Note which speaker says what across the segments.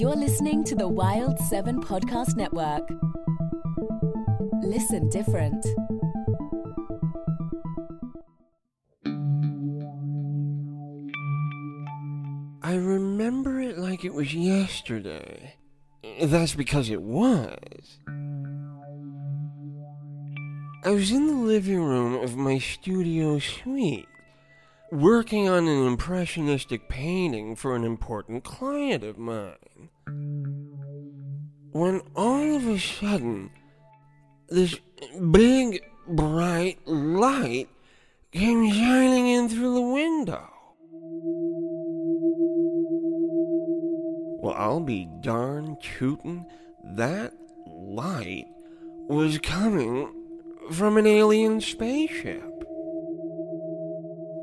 Speaker 1: You're listening to the Wild 7 Podcast Network. Listen different.
Speaker 2: I remember it like it was yesterday. That's because it was. I was in the living room of my studio suite, working on an impressionistic painting for an important client of mine. When all of a sudden, this big, bright light came shining in through the window. Well, I'll be darn tootin', that light was coming from an alien spaceship.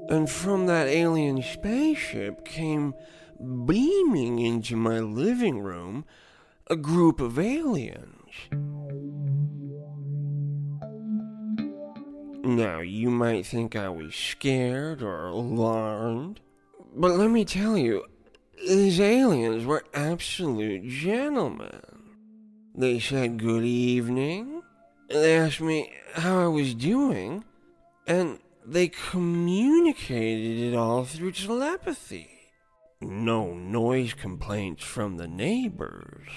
Speaker 2: And from that alien spaceship came beaming into my living room a group of aliens. Now, you might think I was scared or alarmed, but let me tell you, these aliens were absolute gentlemen. They said good evening, they asked me how I was doing, and they communicated it all through telepathy. No noise complaints from the neighbors.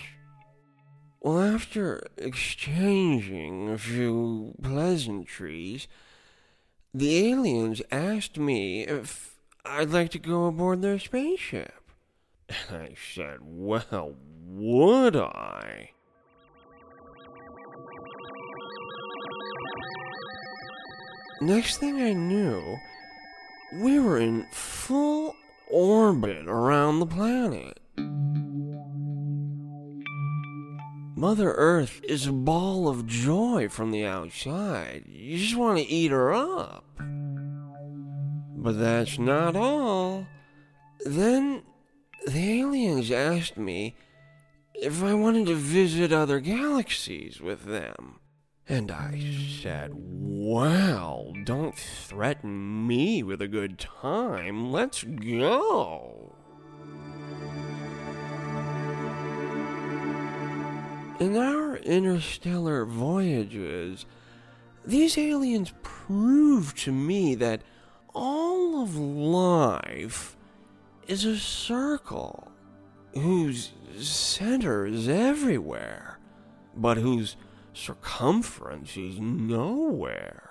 Speaker 2: Well, after exchanging a few pleasantries, the aliens asked me if I'd like to go aboard their spaceship. And I said, well, would I? Next thing I knew, we were in full orbit around the planet. Mother Earth is a ball of joy from the outside. You just want to eat her up. But that's not all. Then the aliens asked me if I wanted to visit other galaxies with them. And I said, Well, don't threaten me with a good time. Let's go. In our interstellar voyages, these aliens prove to me that all of life is a circle whose center is everywhere, but whose circumference is nowhere.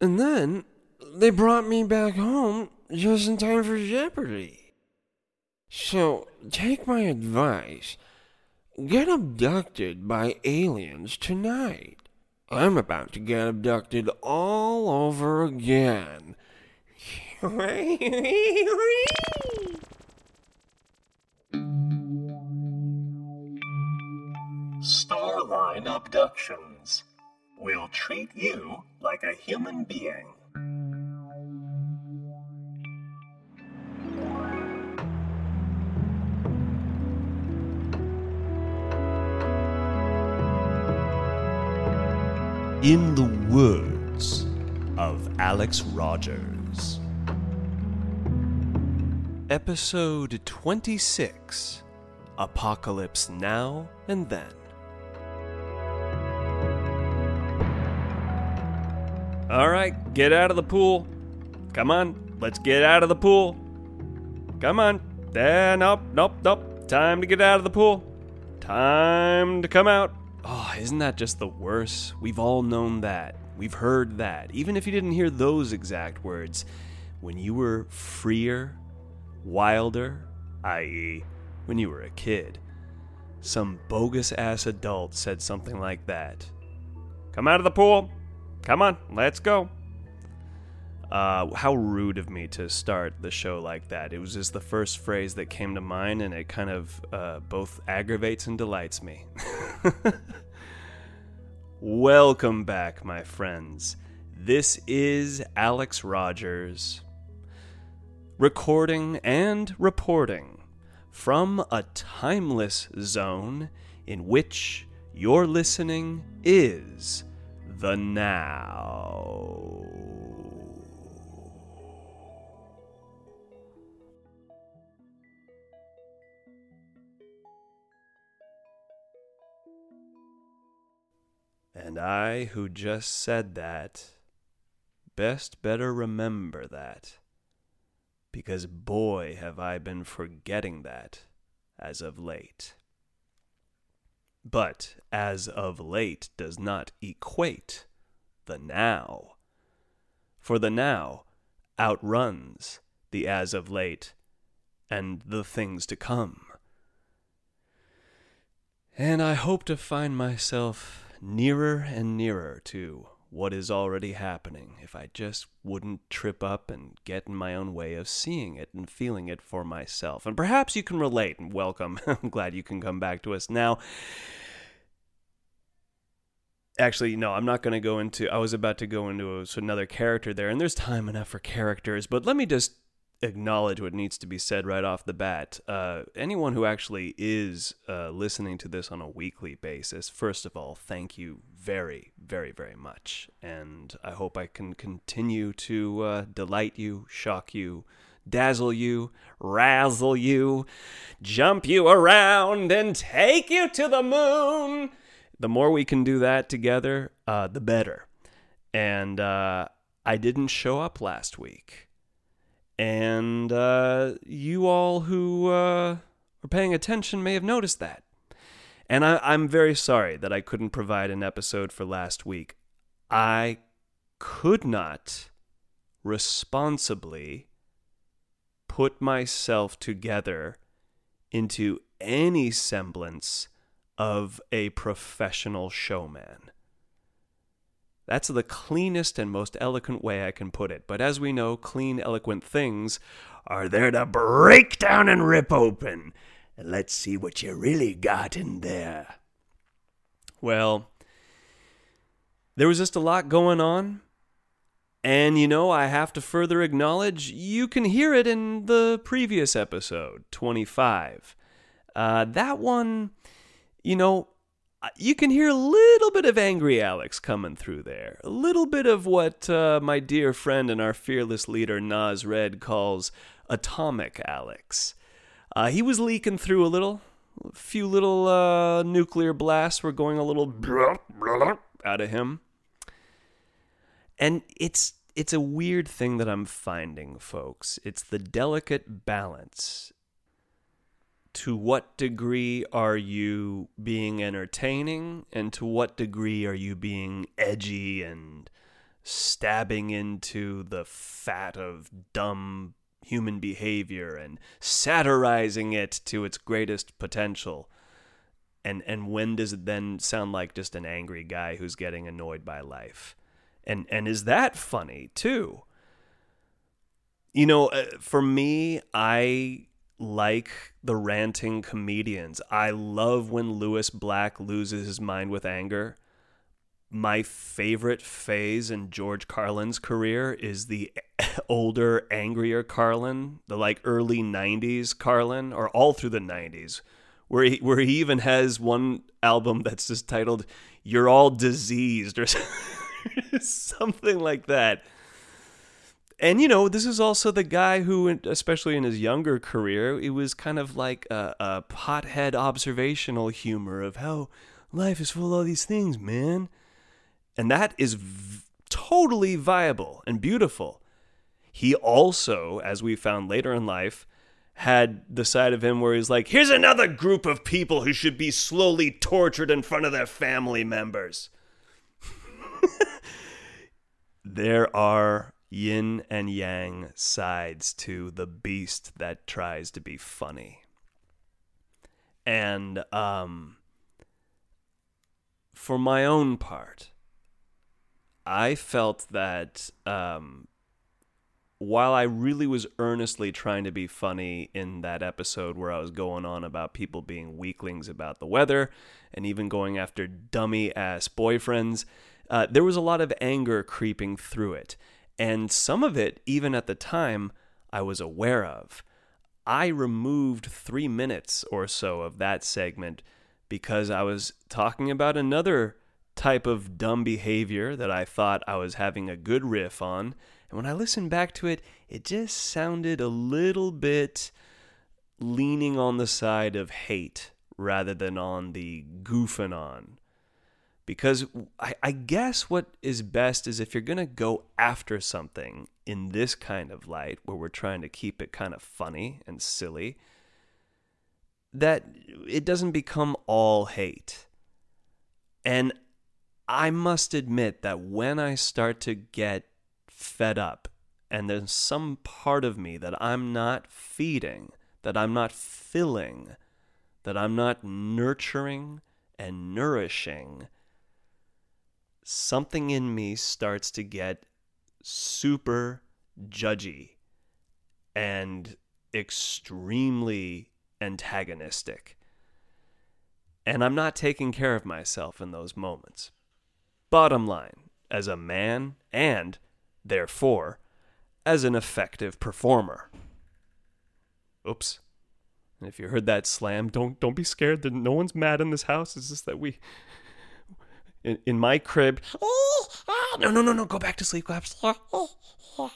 Speaker 2: And then they brought me back home just in time for Jeopardy. So take my advice. Get abducted by aliens tonight. I'm about to get abducted all over again.
Speaker 3: Starline Abductions. We'll treat you like a human being.
Speaker 4: In the words of Alex Rogers.
Speaker 5: Episode 26 Apocalypse Now and Then. All right, get out of the pool. Come on, let's get out of the pool. Come on. There, nope, nope, nope. Time to get out of the pool. Time to come out. Oh, isn't that just the worst? We've all known that. We've heard that. Even if you didn't hear those exact words, when you were freer, wilder, i.e., when you were a kid, some bogus ass adult said something like that. Come out of the pool. Come on, let's go. Uh, how rude of me to start the show like that. It was just the first phrase that came to mind, and it kind of uh, both aggravates and delights me. Welcome back, my friends. This is Alex Rogers, recording and reporting from a timeless zone in which your listening is the now. And I, who just said that, best better remember that. Because boy, have I been forgetting that as of late. But as of late does not equate the now. For the now outruns the as of late and the things to come. And I hope to find myself nearer and nearer to what is already happening if I just wouldn't trip up and get in my own way of seeing it and feeling it for myself. And perhaps you can relate and welcome. I'm glad you can come back to us now. Actually, no, I'm not going to go into. I was about to go into another character there, and there's time enough for characters, but let me just acknowledge what needs to be said right off the bat. Uh, anyone who actually is uh, listening to this on a weekly basis, first of all, thank you very, very, very much. And I hope I can continue to uh, delight you, shock you, dazzle you, razzle you, jump you around, and take you to the moon. The more we can do that together, uh, the better. And uh, I didn't show up last week and uh, you all who uh, are paying attention may have noticed that. And I, I'm very sorry that I couldn't provide an episode for last week. I could not responsibly put myself together into any semblance of a professional showman. That's the cleanest and most eloquent way I can put it. But as we know, clean, eloquent things are there to break down and rip open. And let's see what you really got in there. Well, there was just a lot going on. And you know, I have to further acknowledge you can hear it in the previous episode, 25. Uh, that one, you know, you can hear a little bit of angry Alex coming through there. A little bit of what uh, my dear friend and our fearless leader Nas Red calls atomic Alex. Uh, he was leaking through a little. A few little uh, nuclear blasts were going a little out of him. And it's it's a weird thing that I'm finding, folks. It's the delicate balance to what degree are you being entertaining and to what degree are you being edgy and stabbing into the fat of dumb human behavior and satirizing it to its greatest potential and and when does it then sound like just an angry guy who's getting annoyed by life and and is that funny too you know uh, for me i like the ranting comedians. I love when Lewis Black loses his mind with anger. My favorite phase in George Carlin's career is the older, angrier Carlin, the like early 90s Carlin, or all through the 90s, where he where he even has one album that's just titled "You're All Diseased" or something like that. And you know, this is also the guy who, especially in his younger career, it was kind of like a, a pothead observational humor of how life is full of all these things, man. And that is v- totally viable and beautiful. He also, as we found later in life, had the side of him where he's like, here's another group of people who should be slowly tortured in front of their family members. there are yin and yang sides to the beast that tries to be funny. And um, for my own part, I felt that um, while I really was earnestly trying to be funny in that episode where I was going on about people being weaklings about the weather and even going after dummy ass boyfriends, uh, there was a lot of anger creeping through it. And some of it, even at the time, I was aware of. I removed three minutes or so of that segment because I was talking about another type of dumb behavior that I thought I was having a good riff on. And when I listened back to it, it just sounded a little bit leaning on the side of hate rather than on the goofing on because I, I, guess what is best is if you're going to go after something in this kind of light where we're trying to keep it kind of funny and silly that it doesn't become all hate and i must admit that when i start to get fed up and there's some part of me that i'm not feeding that i'm not filling that i'm not nurturing and nourishing something in me starts to get super judgy and extremely antagonistic. And I'm not taking care of myself in those moments. Bottom line, as a man and, therefore, as an effective performer. Oops. And if you heard that slam, don't don't be scared that no one's mad in this house. It's just that we in, in my crib. Oh, ah, no, no, no, no. Go back to sleep. Sleep.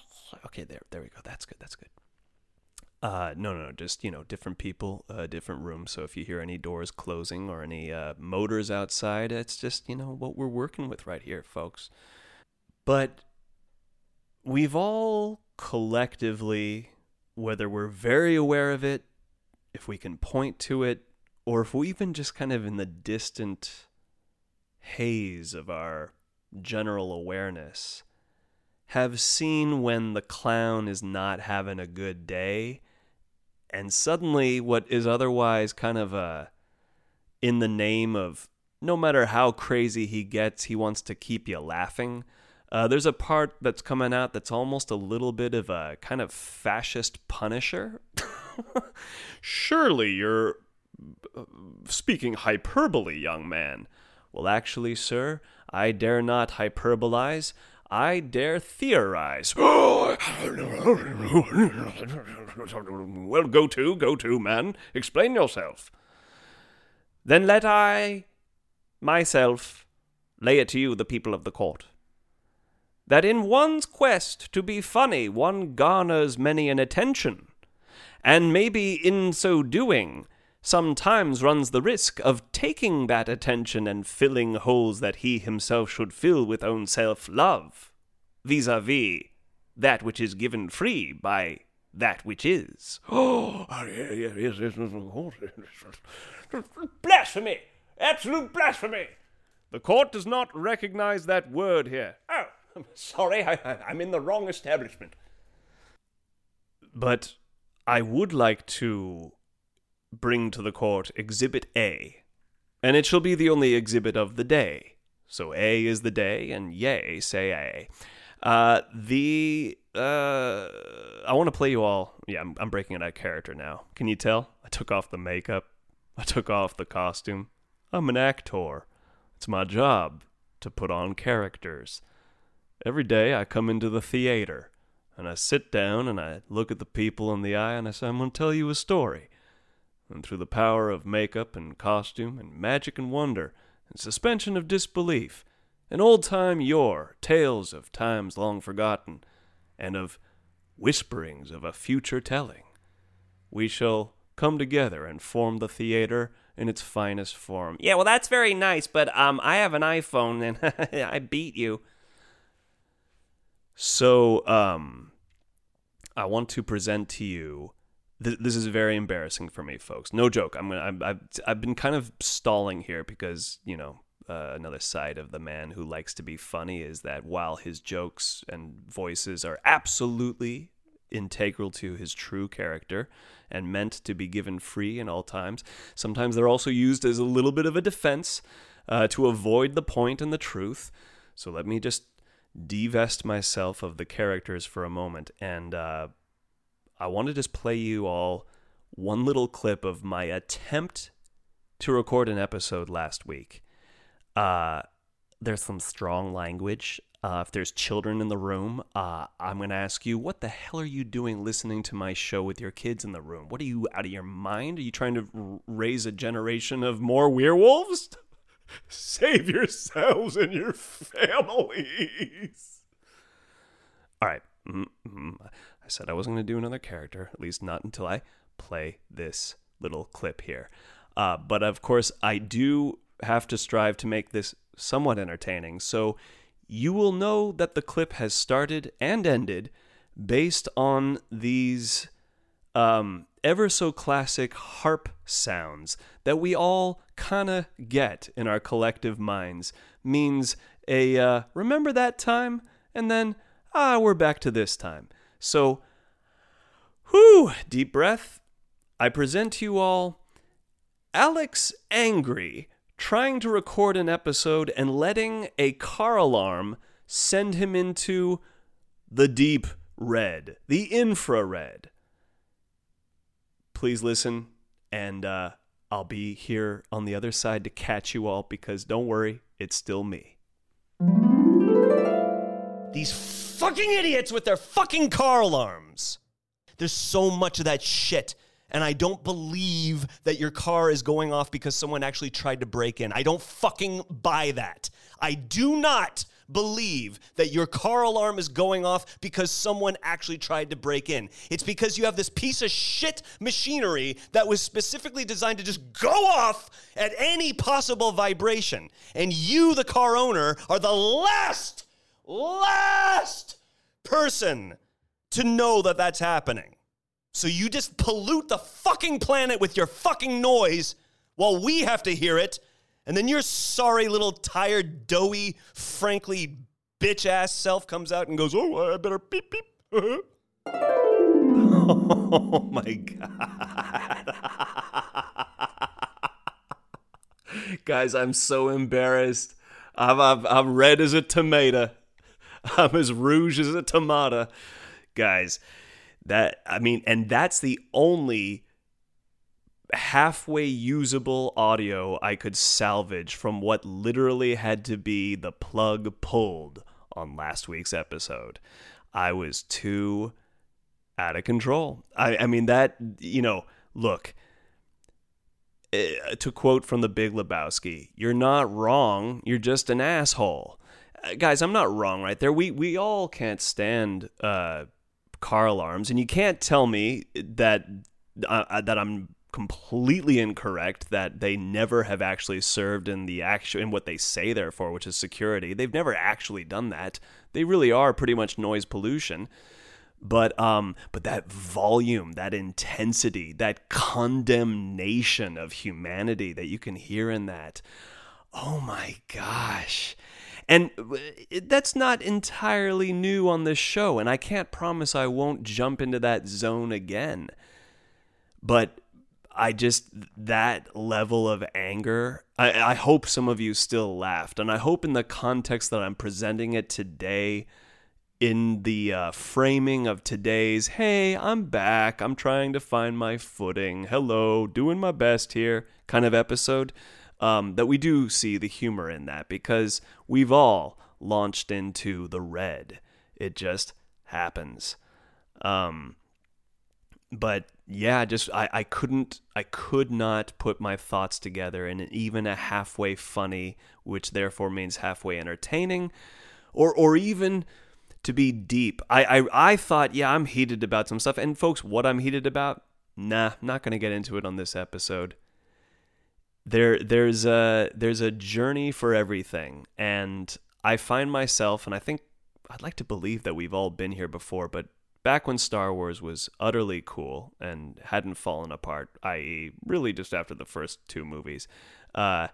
Speaker 5: Okay, there, there we go. That's good. That's good. Uh, no, no. Just you know, different people, uh, different rooms. So if you hear any doors closing or any uh, motors outside, it's just you know what we're working with right here, folks. But we've all collectively, whether we're very aware of it, if we can point to it, or if we even just kind of in the distant haze of our general awareness have seen when the clown is not having a good day and suddenly what is otherwise kind of a in the name of no matter how crazy he gets he wants to keep you laughing. Uh, there's a part that's coming out that's almost a little bit of a kind of fascist punisher. Surely you're uh, speaking hyperbole young man. Well, actually, sir, I dare not hyperbolize. I dare theorize. well, go to, go to, man. Explain yourself. Then let I, myself, lay it to you, the people of the court, that in one's quest to be funny, one garners many an attention, and maybe in so doing sometimes runs the risk of taking that attention and filling holes that he himself should fill with own self love, vis a vis that which is given free by that which is. Oh, yes, yes, yes. yes. Blasphemy! Absolute blasphemy! The court does not recognize that word here. Oh, I'm sorry, I, I'm in the wrong establishment. But I would like to bring to the court Exhibit A, and it shall be the only exhibit of the day. So A is the day, and yea, say A. Uh, the uh, I want to play you all. Yeah, I'm, I'm breaking it out character now. Can you tell? I took off the makeup. I took off the costume. I'm an actor. It's my job to put on characters. Every day I come into the theater and I sit down and I look at the people in the eye and I say, I'm going to tell you a story. And through the power of makeup and costume and magic and wonder and suspension of disbelief and old time yore tales of times long forgotten and of whisperings of a future telling, we shall come together and form the theater in its finest form. Yeah, well, that's very nice, but um, I have an iPhone and I beat you. So, um, I want to present to you. Th- this is very embarrassing for me, folks. No joke. I'm gonna. I've, I've, I've been kind of stalling here because you know uh, another side of the man who likes to be funny is that while his jokes and voices are absolutely integral to his true character and meant to be given free in all times, sometimes they're also used as a little bit of a defense uh, to avoid the point and the truth. So let me just divest myself of the characters for a moment and uh, I want to just play you all one little clip of my attempt to record an episode last week. Uh, there's some strong language. Uh, if there's children in the room, uh, I'm going to ask you, what the hell are you doing listening to my show with your kids in the room? What are you out of your mind? Are you trying to raise a generation of more werewolves? Save yourselves and your families. All right. mm-hmm. I said I wasn't going to do another character, at least not until I play this little clip here. Uh, but of course, I do have to strive to make this somewhat entertaining. So you will know that the clip has started and ended based on these um, ever so classic harp sounds that we all kind of get in our collective minds. Means a uh, remember that time, and then ah, we're back to this time. So, whew, deep breath. I present to you all Alex Angry trying to record an episode and letting a car alarm send him into the deep red, the infrared. Please listen, and uh, I'll be here on the other side to catch you all because don't worry, it's still me. These fucking idiots with their fucking car alarms. There's so much of that shit and I don't believe that your car is going off because someone actually tried to break in. I don't fucking buy that. I do not believe that your car alarm is going off because someone actually tried to break in. It's because you have this piece of shit machinery that was specifically designed to just go off at any possible vibration. And you, the car owner, are the last, last person to know that that's happening. So you just pollute the fucking planet with your fucking noise while we have to hear it. And then your sorry little tired, doughy, frankly, bitch ass self comes out and goes, Oh, I better beep beep. oh my God. Guys, I'm so embarrassed. I'm, I'm, I'm red as a tomato. I'm as rouge as a tomato. Guys, that I mean, and that's the only halfway usable audio I could salvage from what literally had to be the plug pulled on last week's episode. I was too out of control. I, I mean, that, you know, look, uh, to quote from the Big Lebowski, you're not wrong, you're just an asshole. Uh, guys, I'm not wrong right there. We, we all can't stand uh, car alarms, and you can't tell me that uh, that I'm completely incorrect that they never have actually served in the actual in what they say they're for, which is security. They've never actually done that. They really are pretty much noise pollution. But um but that volume, that intensity, that condemnation of humanity that you can hear in that. Oh my gosh. And uh, that's not entirely new on this show, and I can't promise I won't jump into that zone again. But I just, that level of anger, I, I hope some of you still laughed. And I hope in the context that I'm presenting it today, in the uh, framing of today's, hey, I'm back, I'm trying to find my footing, hello, doing my best here kind of episode um, that we do see the humor in that because we've all launched into the red. It just happens. Um, but yeah, just I, I couldn't I could not put my thoughts together in even a halfway funny, which therefore means halfway entertaining, or or even to be deep. I, I I thought, yeah, I'm heated about some stuff. And folks, what I'm heated about, nah, not gonna get into it on this episode. There there's a there's a journey for everything. And I find myself, and I think I'd like to believe that we've all been here before, but back when Star Wars was utterly cool and hadn't fallen apart, i.e., really just after the first two movies, uh,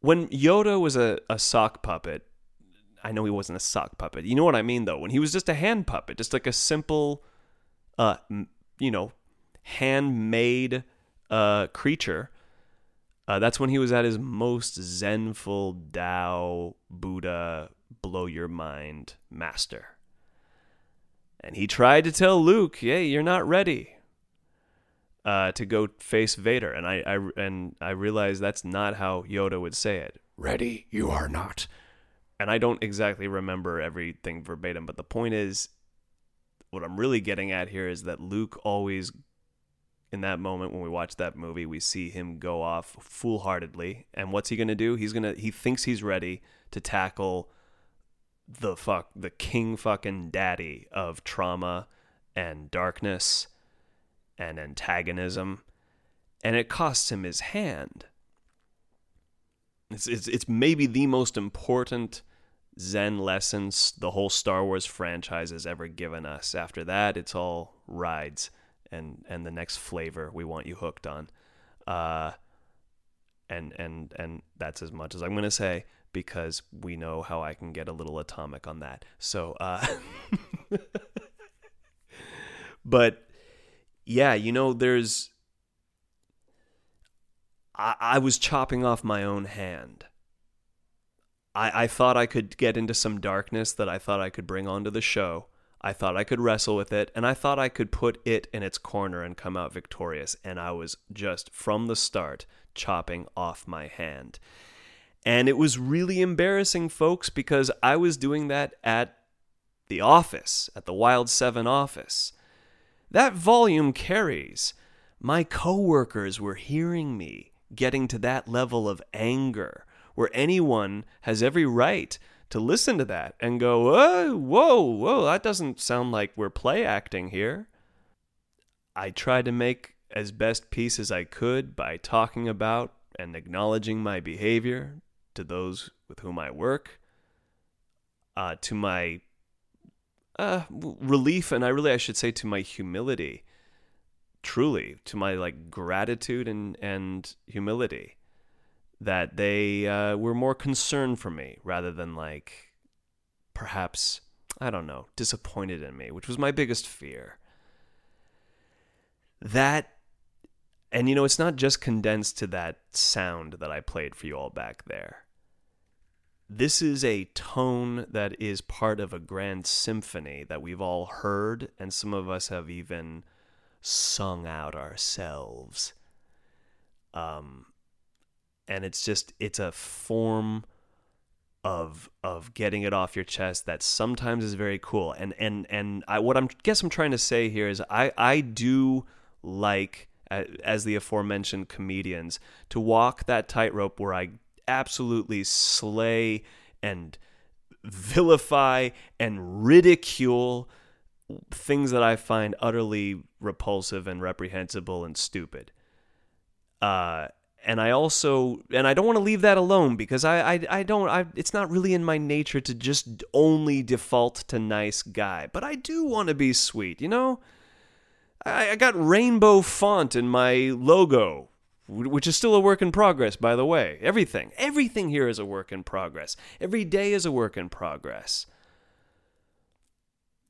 Speaker 5: when Yoda was a, a sock puppet, I know he wasn't a sock puppet. You know what I mean, though? When he was just a hand puppet, just like a simple, uh, you know, handmade uh, creature. Uh, that's when he was at his most zenful Tao Buddha blow your mind master. And he tried to tell Luke, "Hey, you're not ready." Uh, to go face Vader, and I, I and I realized that's not how Yoda would say it. Ready, you are not. And I don't exactly remember everything verbatim, but the point is, what I'm really getting at here is that Luke always, in that moment when we watch that movie, we see him go off foolhardily, and what's he gonna do? He's gonna he thinks he's ready to tackle the fuck the king fucking daddy of trauma and darkness and antagonism. And it costs him his hand. It's it's, it's maybe the most important zen lessons the whole Star Wars franchise has ever given us. After that it's all rides and and the next flavor we want you hooked on uh and and and that's as much as I'm going to say because we know how I can get a little atomic on that. So, uh, but yeah, you know, there's. I, I was chopping off my own hand. I, I thought I could get into some darkness that I thought I could bring onto the show. I thought I could wrestle with it, and I thought I could put it in its corner and come out victorious. And I was just from the start chopping off my hand. And it was really embarrassing, folks, because I was doing that at the office, at the Wild 7 office. That volume carries. My coworkers were hearing me getting to that level of anger where anyone has every right to listen to that and go, whoa, whoa, whoa, that doesn't sound like we're play acting here. I tried to make as best peace as I could by talking about and acknowledging my behavior, to those with whom I work, uh, to my uh, relief, and I really I should say to my humility, truly to my like gratitude and and humility, that they uh, were more concerned for me rather than like perhaps I don't know disappointed in me, which was my biggest fear. That and you know, it's not just condensed to that sound that I played for you all back there. This is a tone that is part of a grand symphony that we've all heard, and some of us have even sung out ourselves. Um, and it's just it's a form of of getting it off your chest that sometimes is very cool. And and and I what I'm guess I'm trying to say here is I I do like as the aforementioned comedians to walk that tightrope where I absolutely slay and vilify and ridicule things that I find utterly repulsive and reprehensible and stupid. Uh, and I also and I don't want to leave that alone because I I, I don't I it's not really in my nature to just only default to nice guy, but I do want to be sweet, you know? I, I got rainbow font in my logo which is still a work in progress, by the way. Everything, everything here is a work in progress. Every day is a work in progress.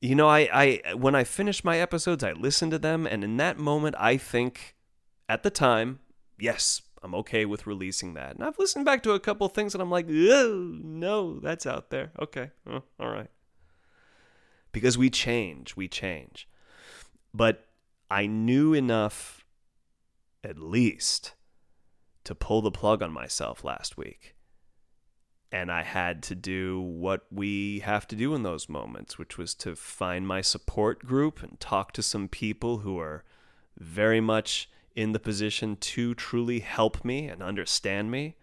Speaker 5: You know, I, I when I finish my episodes, I listen to them, and in that moment, I think, at the time, yes, I'm okay with releasing that. And I've listened back to a couple things, and I'm like, no, that's out there. Okay, oh, all right. Because we change, we change. But I knew enough at least to pull the plug on myself last week. And I had to do what we have to do in those moments, which was to find my support group and talk to some people who are very much in the position to truly help me and understand me.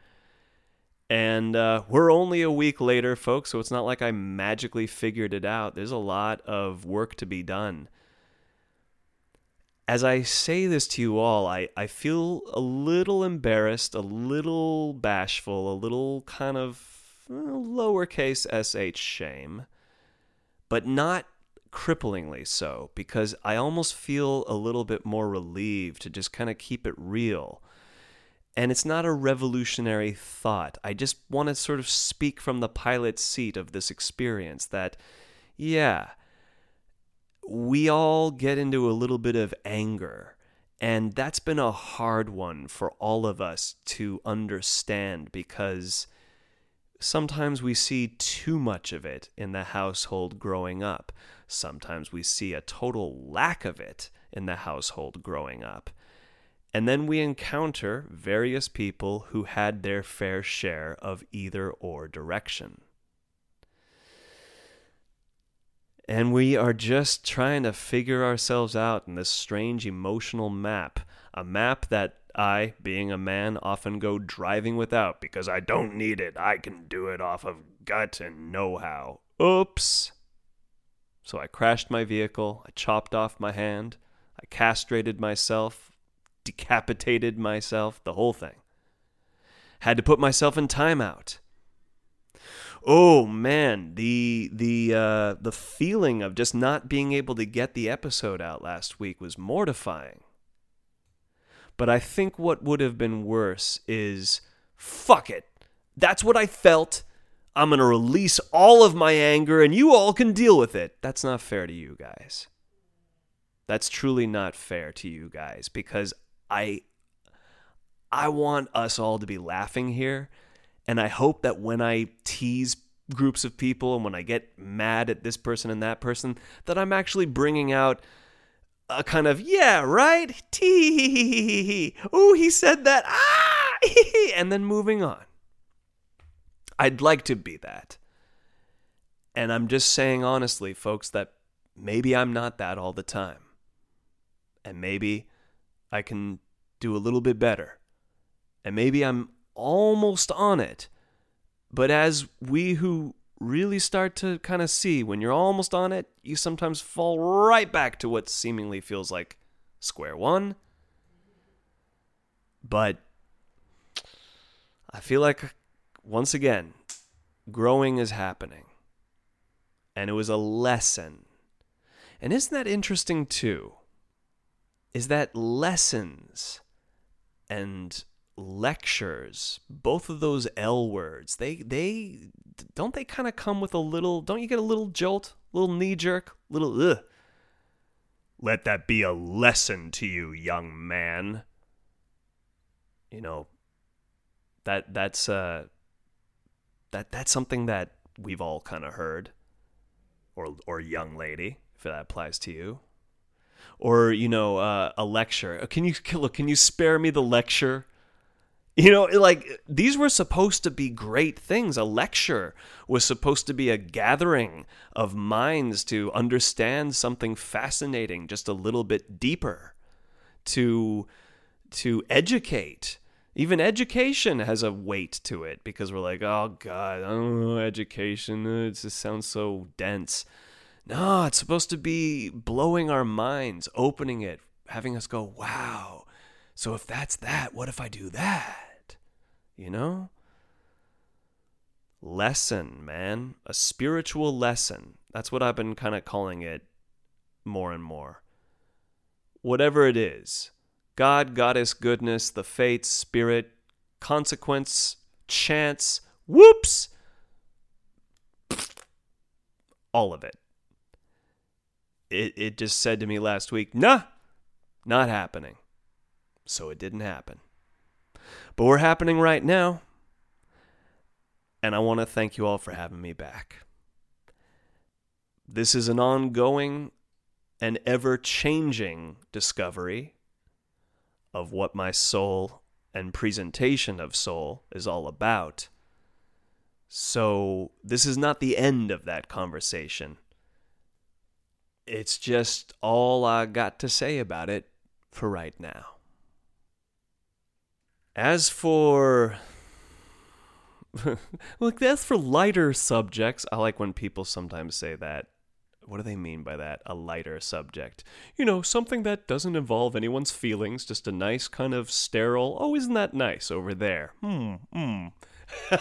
Speaker 5: And uh, we're only a week later, folks, so it's not like I magically figured it out. There's a lot of work to be done. As I say this to you all, I, I feel a little embarrassed, a little bashful, a little kind of well, lowercase sh shame, but not cripplingly so, because I almost feel a little bit more relieved to just kind of keep it real and it's not a revolutionary thought. I just want to sort of speak from the pilot's seat of this experience that, yeah, we all get into a little bit of anger. And that's been a hard one for all of us to understand because sometimes we see too much of it in the household growing up. Sometimes we see a total lack of it in the household growing up. And then we encounter various people who had their fair share of either or direction. And we are just trying to figure ourselves out in this strange emotional map. A map that I, being a man, often go driving without because I don't need it. I can do it off of gut and know how. Oops. So I crashed my vehicle, I chopped off my hand, I castrated myself, decapitated myself, the whole thing. Had to put myself in timeout. Oh man, the the uh, the feeling of just not being able to get the episode out last week was mortifying. But I think what would have been worse is fuck it. That's what I felt. I'm going to release all of my anger and you all can deal with it. That's not fair to you guys. That's truly not fair to you guys because I I want us all to be laughing here and I hope that when I tease groups of people and when I get mad at this person and that person that I'm actually bringing out a kind of yeah, right? Tee Ooh, he said that. Ah! and then moving on. I'd like to be that. And I'm just saying honestly, folks, that maybe I'm not that all the time. And maybe I can do a little bit better. And maybe I'm almost on it. But as we who really start to kind of see when you're almost on it, you sometimes fall right back to what seemingly feels like square one. But I feel like, once again, growing is happening. And it was a lesson. And isn't that interesting too? is that lessons and lectures, both of those L words, they they don't they kind of come with a little don't you get a little jolt, little knee jerk, little ugh. Let that be a lesson to you, young man. You know, that that's uh that that's something that we've all kind of heard or or young lady if that applies to you or you know uh, a lecture. Can you? Can you spare me the lecture? You know, like these were supposed to be great things. A lecture was supposed to be a gathering of minds to understand something fascinating just a little bit deeper, to to educate. Even education has a weight to it because we're like, oh God, I don't know, education. Uh, it just sounds so dense. No, it's supposed to be blowing our minds, opening it, having us go, wow. So if that's that, what if I do that? You know? Lesson, man. A spiritual lesson. That's what I've been kind of calling it more and more. Whatever it is God, Goddess, goodness, the fates, spirit, consequence, chance, whoops! All of it it, it just said to me last week, nah, not happening. So it didn't happen. But we're happening right now. And I want to thank you all for having me back. This is an ongoing and ever changing discovery of what my soul and presentation of soul is all about. So, this is not the end of that conversation. It's just all I got to say about it for right now. As for. Look, that's for lighter subjects. I like when people sometimes say that. What do they mean by that? A lighter subject. You know, something that doesn't involve anyone's feelings, just a nice kind of sterile, oh, isn't that nice over there? Hmm, hmm.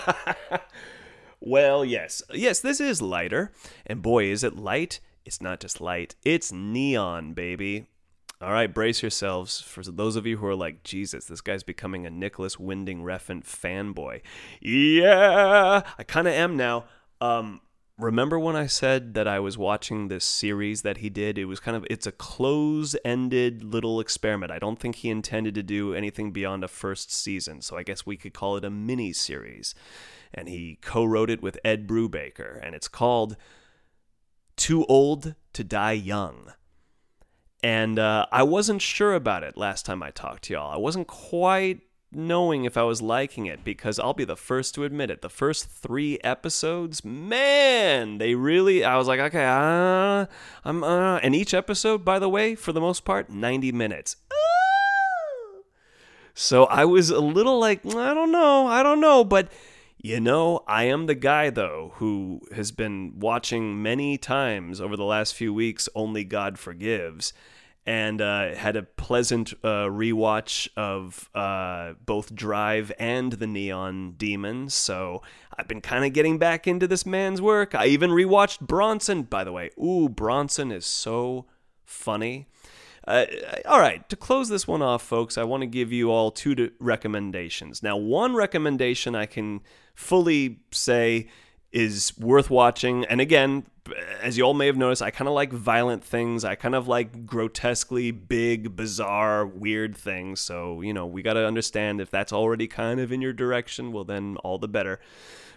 Speaker 5: well, yes. Yes, this is lighter. And boy, is it light. It's not just light, it's neon, baby. All right, brace yourselves. For those of you who are like, Jesus, this guy's becoming a Nicolas Winding Refn fanboy. Yeah, I kind of am now. Um, remember when I said that I was watching this series that he did? It was kind of it's a close-ended little experiment. I don't think he intended to do anything beyond a first season, so I guess we could call it a mini series. And he co-wrote it with Ed Brubaker, and it's called Too Old to Die Young. And uh, I wasn't sure about it last time I talked to y'all. I wasn't quite knowing if I was liking it because I'll be the first to admit it. The first three episodes, man, they really. I was like, okay, uh, I'm. Uh, and each episode, by the way, for the most part, 90 minutes. So I was a little like, I don't know, I don't know, but you know, I am the guy, though, who has been watching many times over the last few weeks Only God Forgives and uh, had a pleasant uh, rewatch of uh, both Drive and The Neon Demon. So I've been kind of getting back into this man's work. I even rewatched Bronson, by the way. Ooh, Bronson is so funny. Uh, all right, to close this one off, folks, I want to give you all two recommendations. Now, one recommendation I can fully say is worth watching. And again, as you all may have noticed, I kind of like violent things. I kind of like grotesquely big, bizarre, weird things. So, you know, we got to understand if that's already kind of in your direction, well, then all the better.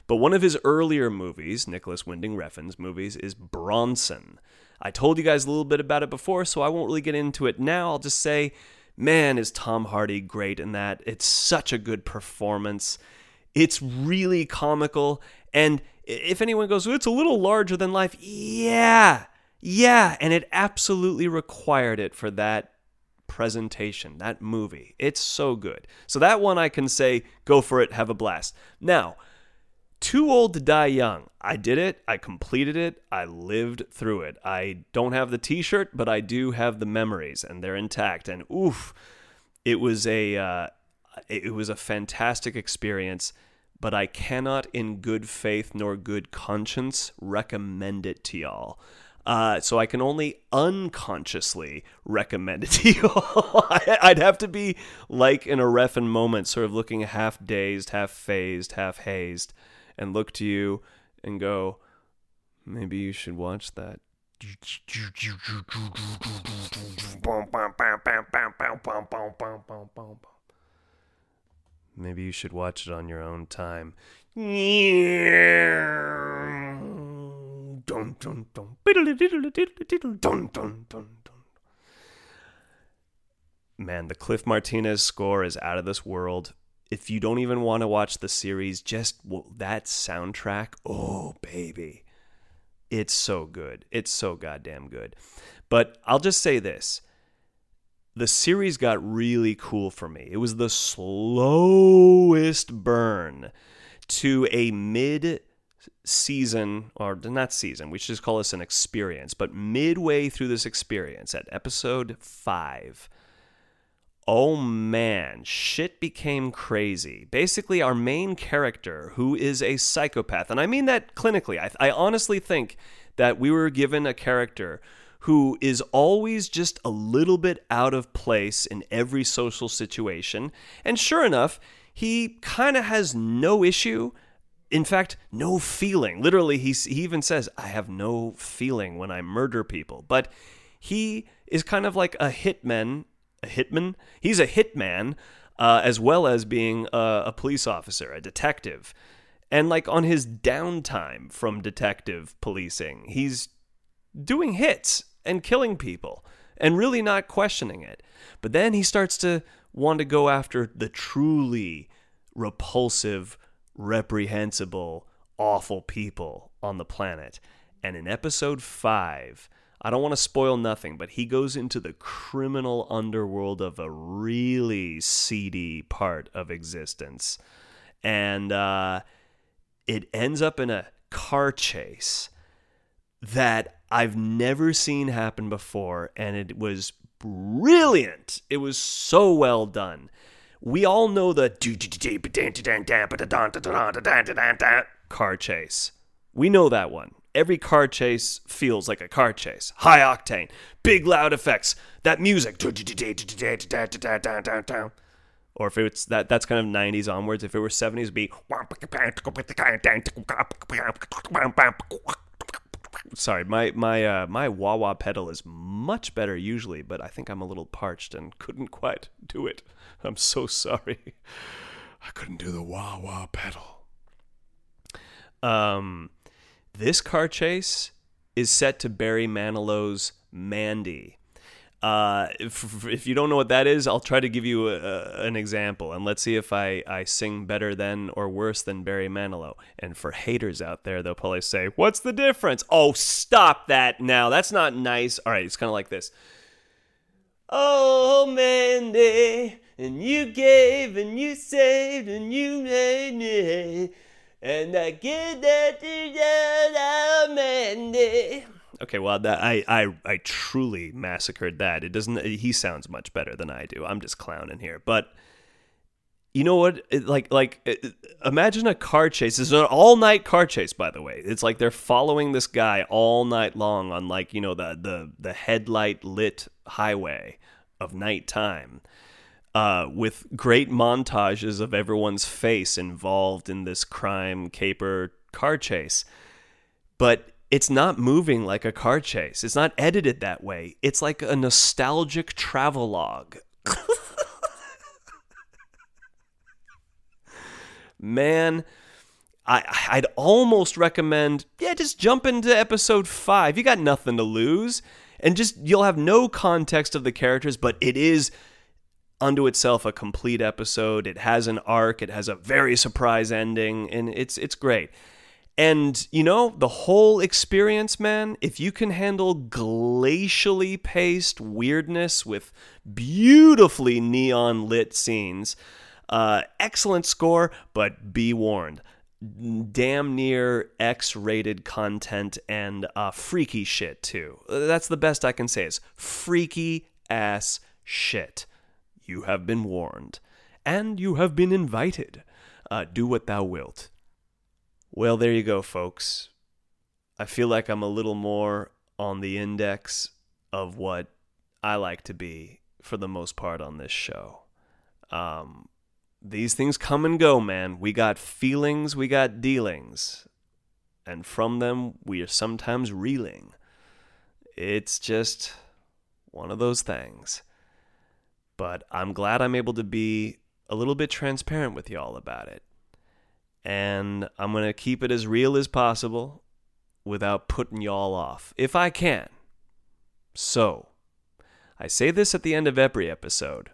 Speaker 5: But one of his earlier movies, Nicolas Winding Refn's movies, is Bronson. I told you guys a little bit about it before, so I won't really get into it now. I'll just say, man, is Tom Hardy great in that. It's such a good performance. It's really comical. And if anyone goes, it's a little larger than life, yeah, yeah. And it absolutely required it for that presentation, that movie. It's so good. So that one I can say, go for it, have a blast. Now, too Old to Die Young. I did it. I completed it. I lived through it. I don't have the t shirt, but I do have the memories, and they're intact. And oof, it was a. Uh, it was a fantastic experience but I cannot in good faith nor good conscience recommend it to y'all. Uh, so I can only unconsciously recommend it to you. I'd have to be like in a ref Refn moment, sort of looking half dazed, half phased, half hazed, and look to you and go, maybe you should watch that. Maybe you should watch it on your own time. Man, the Cliff Martinez score is out of this world. If you don't even want to watch the series, just that soundtrack, oh, baby. It's so good. It's so goddamn good. But I'll just say this the series got really cool for me. It was the slowest burn to a mid season, or not season, we should just call this an experience, but midway through this experience at episode five, oh man, shit became crazy. Basically, our main character, who is a psychopath, and I mean that clinically, I, I honestly think that we were given a character who is always just a little bit out of place in every social situation. And sure enough, he kind of has no issue. In fact, no feeling. Literally, he, he even says, I have no feeling when I murder people. But he is kind of like a hitman. A hitman? He's a hitman, uh, as well as being a, a police officer, a detective. And like on his downtime from detective policing, he's doing hits and killing people and really not questioning it. But then he starts to want to go after the truly repulsive, reprehensible, awful people on the planet. And in episode five, I don't want to spoil nothing, but he goes into the criminal underworld of a really seedy part of existence. And uh, it ends up in a car chase that I've never seen happen before. And it was brilliant. It was so well done. We all know the car chase. We know that one. Every car chase feels like a car chase. High octane, big loud effects, that music. Or if it's that that's kind of 90s onwards. If it were 70s, it'd be sorry, my my uh, my wah wah pedal is much better usually, but I think I'm a little parched and couldn't quite do it. I'm so sorry. I couldn't do the wah wah pedal. Um, this car chase is set to Barry Manilow's Mandy. Uh, if, if, you don't know what that is, I'll try to give you a, an example, and let's see if I, I sing better than or worse than Barry Manilow. And for haters out there, they'll probably say, "What's the difference?" Oh, stop that now. That's not nice. All right, it's kind of like this. Oh, Mandy, and you gave and you saved and you made me, and I give that to you, Mandy. Okay, well, that I, I I truly massacred that. It doesn't. He sounds much better than I do. I'm just clowning here, but you know what? It, like like it, imagine a car chase. Is an all night car chase, by the way. It's like they're following this guy all night long on like you know the the the headlight lit highway of nighttime. Uh, with great montages of everyone's face involved in this crime caper car chase. But it's not moving like a car chase. It's not edited that way. It's like a nostalgic travelogue. Man, I, I'd almost recommend, yeah, just jump into episode five. You got nothing to lose. And just, you'll have no context of the characters, but it is unto itself a complete episode. It has an arc, it has a very surprise ending, and it's it's great. And, you know, the whole experience, man, if you can handle glacially paced weirdness with beautifully neon lit scenes, uh, excellent score, but be warned. Damn near X rated content and uh, freaky shit, too. That's the best I can say is freaky ass shit. You have been warned. And you have been invited. Uh, do what thou wilt. Well, there you go, folks. I feel like I'm a little more on the index of what I like to be for the most part on this show. Um, these things come and go, man. We got feelings, we got dealings, and from them we are sometimes reeling. It's just one of those things. But I'm glad I'm able to be a little bit transparent with y'all about it and I'm going to keep it as real as possible without putting y'all off, if I can. So, I say this at the end of every episode,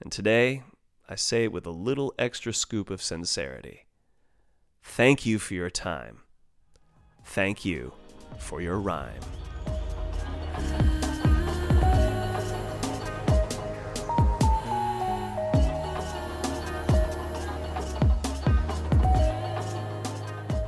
Speaker 5: and today I say it with a little extra scoop of sincerity. Thank you for your time. Thank you for your rhyme.